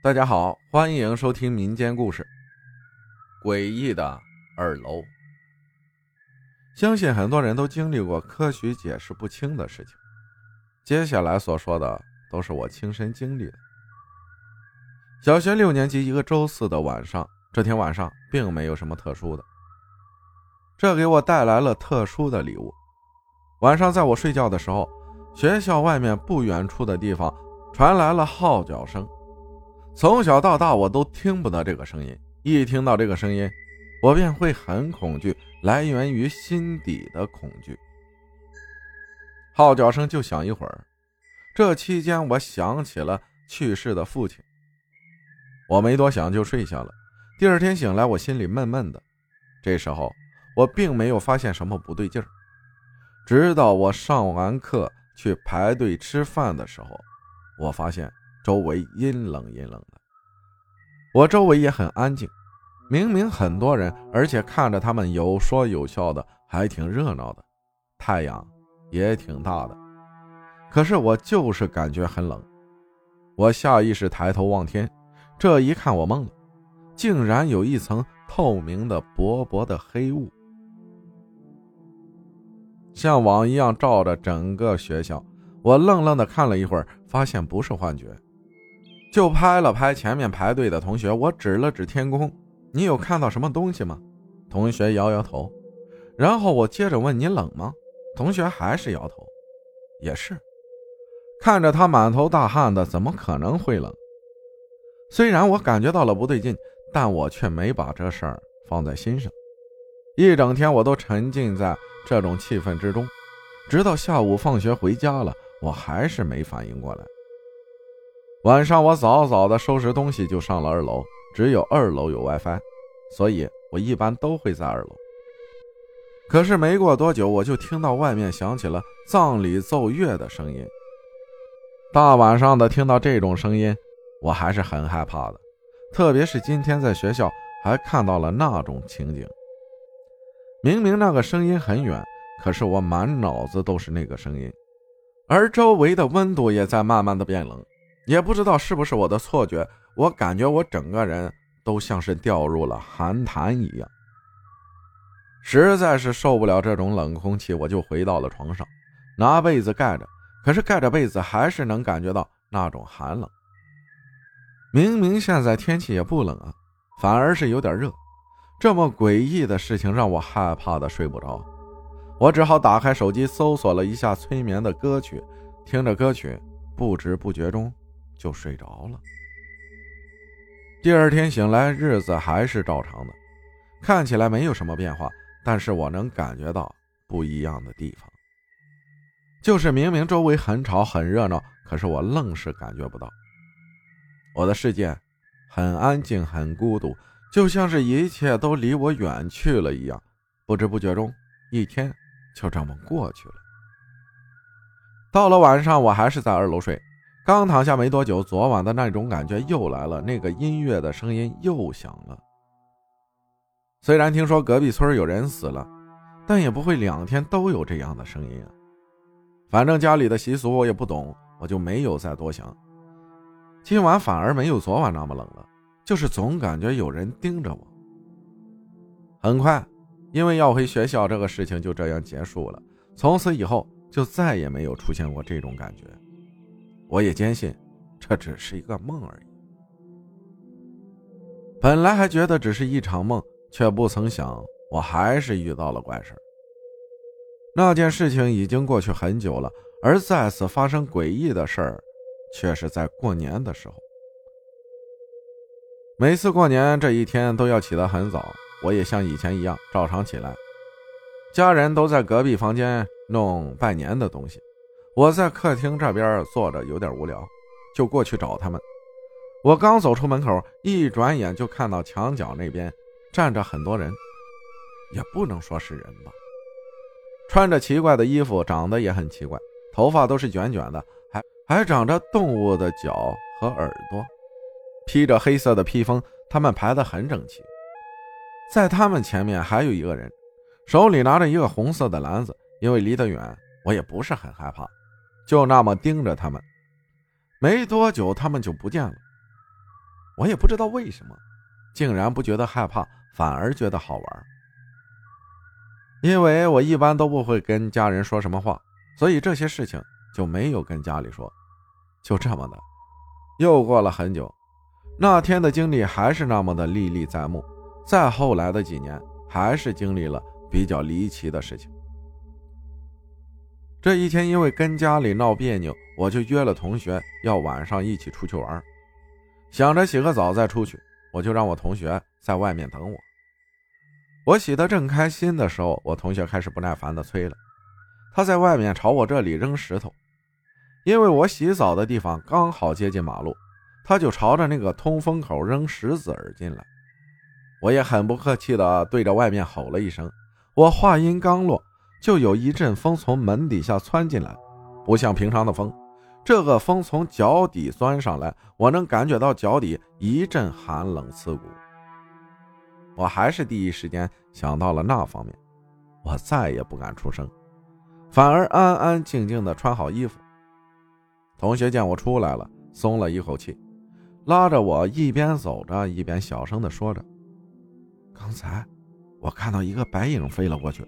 大家好，欢迎收听民间故事《诡异的二楼》。相信很多人都经历过科学解释不清的事情。接下来所说的都是我亲身经历的。小学六年级一个周四的晚上，这天晚上并没有什么特殊的，这给我带来了特殊的礼物。晚上在我睡觉的时候，学校外面不远处的地方传来了号角声。从小到大，我都听不得这个声音。一听到这个声音，我便会很恐惧，来源于心底的恐惧。号角声就响一会儿，这期间我想起了去世的父亲。我没多想就睡下了。第二天醒来，我心里闷闷的。这时候我并没有发现什么不对劲儿，直到我上完课去排队吃饭的时候，我发现。周围阴冷阴冷的，我周围也很安静，明明很多人，而且看着他们有说有笑的，还挺热闹的，太阳也挺大的，可是我就是感觉很冷。我下意识抬头望天，这一看我懵了，竟然有一层透明的薄薄的黑雾，像网一样照着整个学校。我愣愣的看了一会儿，发现不是幻觉。就拍了拍前面排队的同学，我指了指天空：“你有看到什么东西吗？”同学摇摇头。然后我接着问：“你冷吗？”同学还是摇头。也是，看着他满头大汗的，怎么可能会冷？虽然我感觉到了不对劲，但我却没把这事儿放在心上。一整天我都沉浸在这种气氛之中，直到下午放学回家了，我还是没反应过来。晚上我早早的收拾东西就上了二楼，只有二楼有 WiFi，所以我一般都会在二楼。可是没过多久，我就听到外面响起了葬礼奏乐的声音。大晚上的听到这种声音，我还是很害怕的，特别是今天在学校还看到了那种情景。明明那个声音很远，可是我满脑子都是那个声音，而周围的温度也在慢慢的变冷。也不知道是不是我的错觉，我感觉我整个人都像是掉入了寒潭一样，实在是受不了这种冷空气，我就回到了床上，拿被子盖着。可是盖着被子还是能感觉到那种寒冷。明明现在天气也不冷啊，反而是有点热。这么诡异的事情让我害怕的睡不着，我只好打开手机搜索了一下催眠的歌曲，听着歌曲，不知不觉中。就睡着了。第二天醒来，日子还是照常的，看起来没有什么变化，但是我能感觉到不一样的地方，就是明明周围很吵很热闹，可是我愣是感觉不到。我的世界很安静，很孤独，就像是一切都离我远去了一样。不知不觉中，一天就这么过去了。到了晚上，我还是在二楼睡。刚躺下没多久，昨晚的那种感觉又来了，那个音乐的声音又响了。虽然听说隔壁村有人死了，但也不会两天都有这样的声音啊。反正家里的习俗我也不懂，我就没有再多想。今晚反而没有昨晚那么冷了，就是总感觉有人盯着我。很快，因为要回学校，这个事情就这样结束了。从此以后，就再也没有出现过这种感觉。我也坚信，这只是一个梦而已。本来还觉得只是一场梦，却不曾想，我还是遇到了怪事那件事情已经过去很久了，而再次发生诡异的事儿，却是在过年的时候。每次过年这一天都要起得很早，我也像以前一样照常起来。家人都在隔壁房间弄拜年的东西。我在客厅这边坐着，有点无聊，就过去找他们。我刚走出门口，一转眼就看到墙角那边站着很多人，也不能说是人吧，穿着奇怪的衣服，长得也很奇怪，头发都是卷卷的，还还长着动物的脚和耳朵，披着黑色的披风，他们排得很整齐。在他们前面还有一个人，手里拿着一个红色的篮子，因为离得远，我也不是很害怕。就那么盯着他们，没多久他们就不见了。我也不知道为什么，竟然不觉得害怕，反而觉得好玩。因为我一般都不会跟家人说什么话，所以这些事情就没有跟家里说。就这么的，又过了很久，那天的经历还是那么的历历在目。再后来的几年，还是经历了比较离奇的事情。这一天，因为跟家里闹别扭，我就约了同学要晚上一起出去玩。想着洗个澡再出去，我就让我同学在外面等我。我洗得正开心的时候，我同学开始不耐烦地催了。他在外面朝我这里扔石头，因为我洗澡的地方刚好接近马路，他就朝着那个通风口扔石子儿进来。我也很不客气地对着外面吼了一声。我话音刚落，就有一阵风从门底下窜进来，不像平常的风，这个风从脚底钻上来，我能感觉到脚底一阵寒冷刺骨。我还是第一时间想到了那方面，我再也不敢出声，反而安安静静的穿好衣服。同学见我出来了，松了一口气，拉着我一边走着一边小声的说着：“刚才我看到一个白影飞了过去。”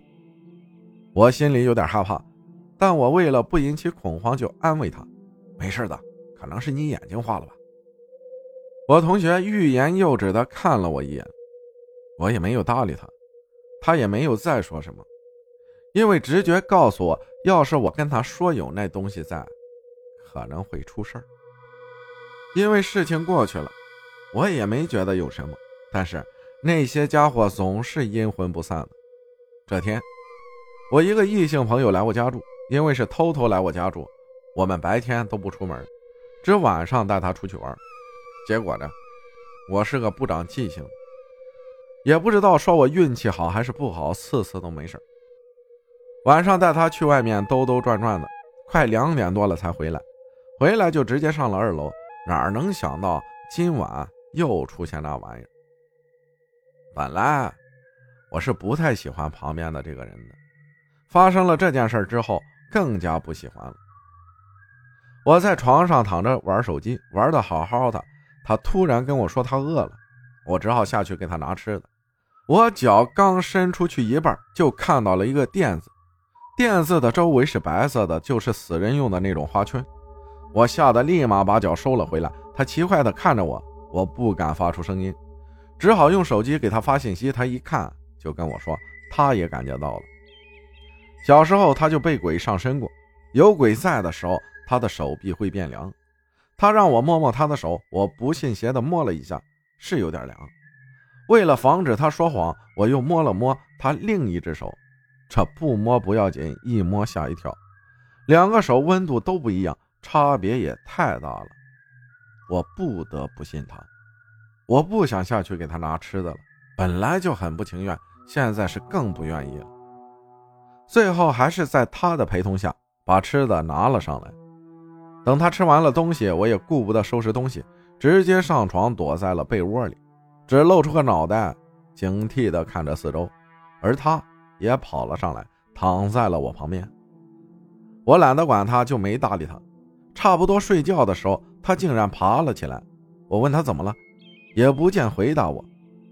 我心里有点害怕，但我为了不引起恐慌，就安慰他：“没事的，可能是你眼睛花了吧。”我同学欲言又止的看了我一眼。我也没有搭理他，他也没有再说什么，因为直觉告诉我，要是我跟他说有那东西在，可能会出事儿。因为事情过去了，我也没觉得有什么，但是那些家伙总是阴魂不散的。这天，我一个异性朋友来我家住，因为是偷偷来我家住，我们白天都不出门，只晚上带他出去玩。结果呢，我是个不长记性。也不知道说我运气好还是不好，次次都没事晚上带他去外面兜兜转转的，快两点多了才回来，回来就直接上了二楼。哪能想到今晚又出现那玩意儿？本来我是不太喜欢旁边的这个人的，发生了这件事之后更加不喜欢了。我在床上躺着玩手机，玩的好好的，他突然跟我说他饿了，我只好下去给他拿吃的。我脚刚伸出去一半，就看到了一个垫子，垫子的周围是白色的，就是死人用的那种花圈。我吓得立马把脚收了回来。他奇怪的看着我，我不敢发出声音，只好用手机给他发信息。他一看就跟我说，他也感觉到了。小时候他就被鬼上身过，有鬼在的时候，他的手臂会变凉。他让我摸摸他的手，我不信邪的摸了一下，是有点凉。为了防止他说谎，我又摸了摸他另一只手，这不摸不要紧，一摸吓一跳，两个手温度都不一样，差别也太大了。我不得不信他，我不想下去给他拿吃的了，本来就很不情愿，现在是更不愿意了。最后还是在他的陪同下把吃的拿了上来。等他吃完了东西，我也顾不得收拾东西，直接上床躲在了被窝里。只露出个脑袋，警惕地看着四周，而他也跑了上来，躺在了我旁边。我懒得管他，就没搭理他。差不多睡觉的时候，他竟然爬了起来。我问他怎么了，也不见回答我。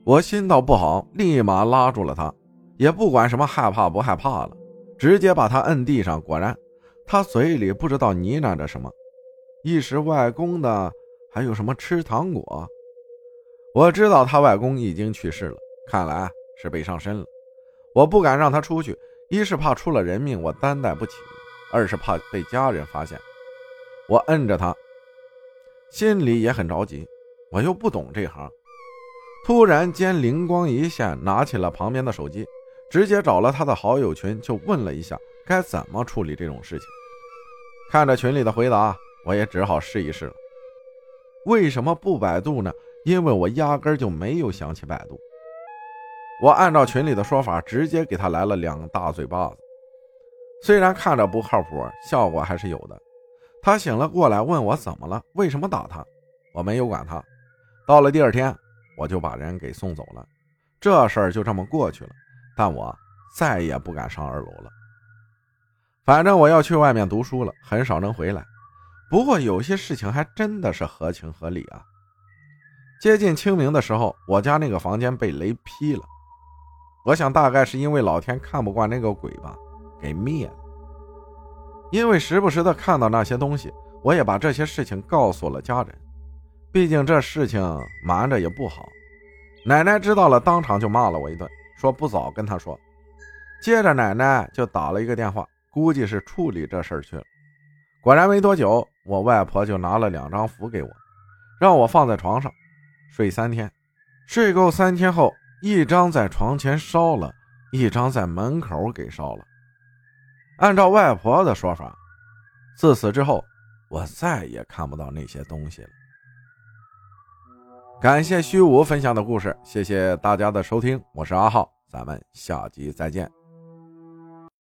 我心道不好，立马拉住了他，也不管什么害怕不害怕了，直接把他摁地上。果然，他嘴里不知道呢喃着什么，一时外公的，还有什么吃糖果。我知道他外公已经去世了，看来是被上身了。我不敢让他出去，一是怕出了人命我担待不起，二是怕被家人发现。我摁着他，心里也很着急。我又不懂这行，突然间灵光一现，拿起了旁边的手机，直接找了他的好友群，就问了一下该怎么处理这种事情。看着群里的回答，我也只好试一试了。为什么不百度呢？因为我压根就没有想起百度，我按照群里的说法，直接给他来了两大嘴巴子。虽然看着不靠谱，效果还是有的。他醒了过来，问我怎么了，为什么打他。我没有管他。到了第二天，我就把人给送走了，这事儿就这么过去了。但我再也不敢上二楼了。反正我要去外面读书了，很少能回来。不过有些事情还真的是合情合理啊。接近清明的时候，我家那个房间被雷劈了。我想大概是因为老天看不惯那个鬼吧，给灭了。因为时不时的看到那些东西，我也把这些事情告诉了家人。毕竟这事情瞒着也不好。奶奶知道了，当场就骂了我一顿，说不早跟他说。接着奶奶就打了一个电话，估计是处理这事儿去了。果然没多久，我外婆就拿了两张符给我，让我放在床上睡三天。睡够三天后，一张在床前烧了，一张在门口给烧了。按照外婆的说法，自此之后，我再也看不到那些东西了。感谢虚无分享的故事，谢谢大家的收听，我是阿浩，咱们下集再见。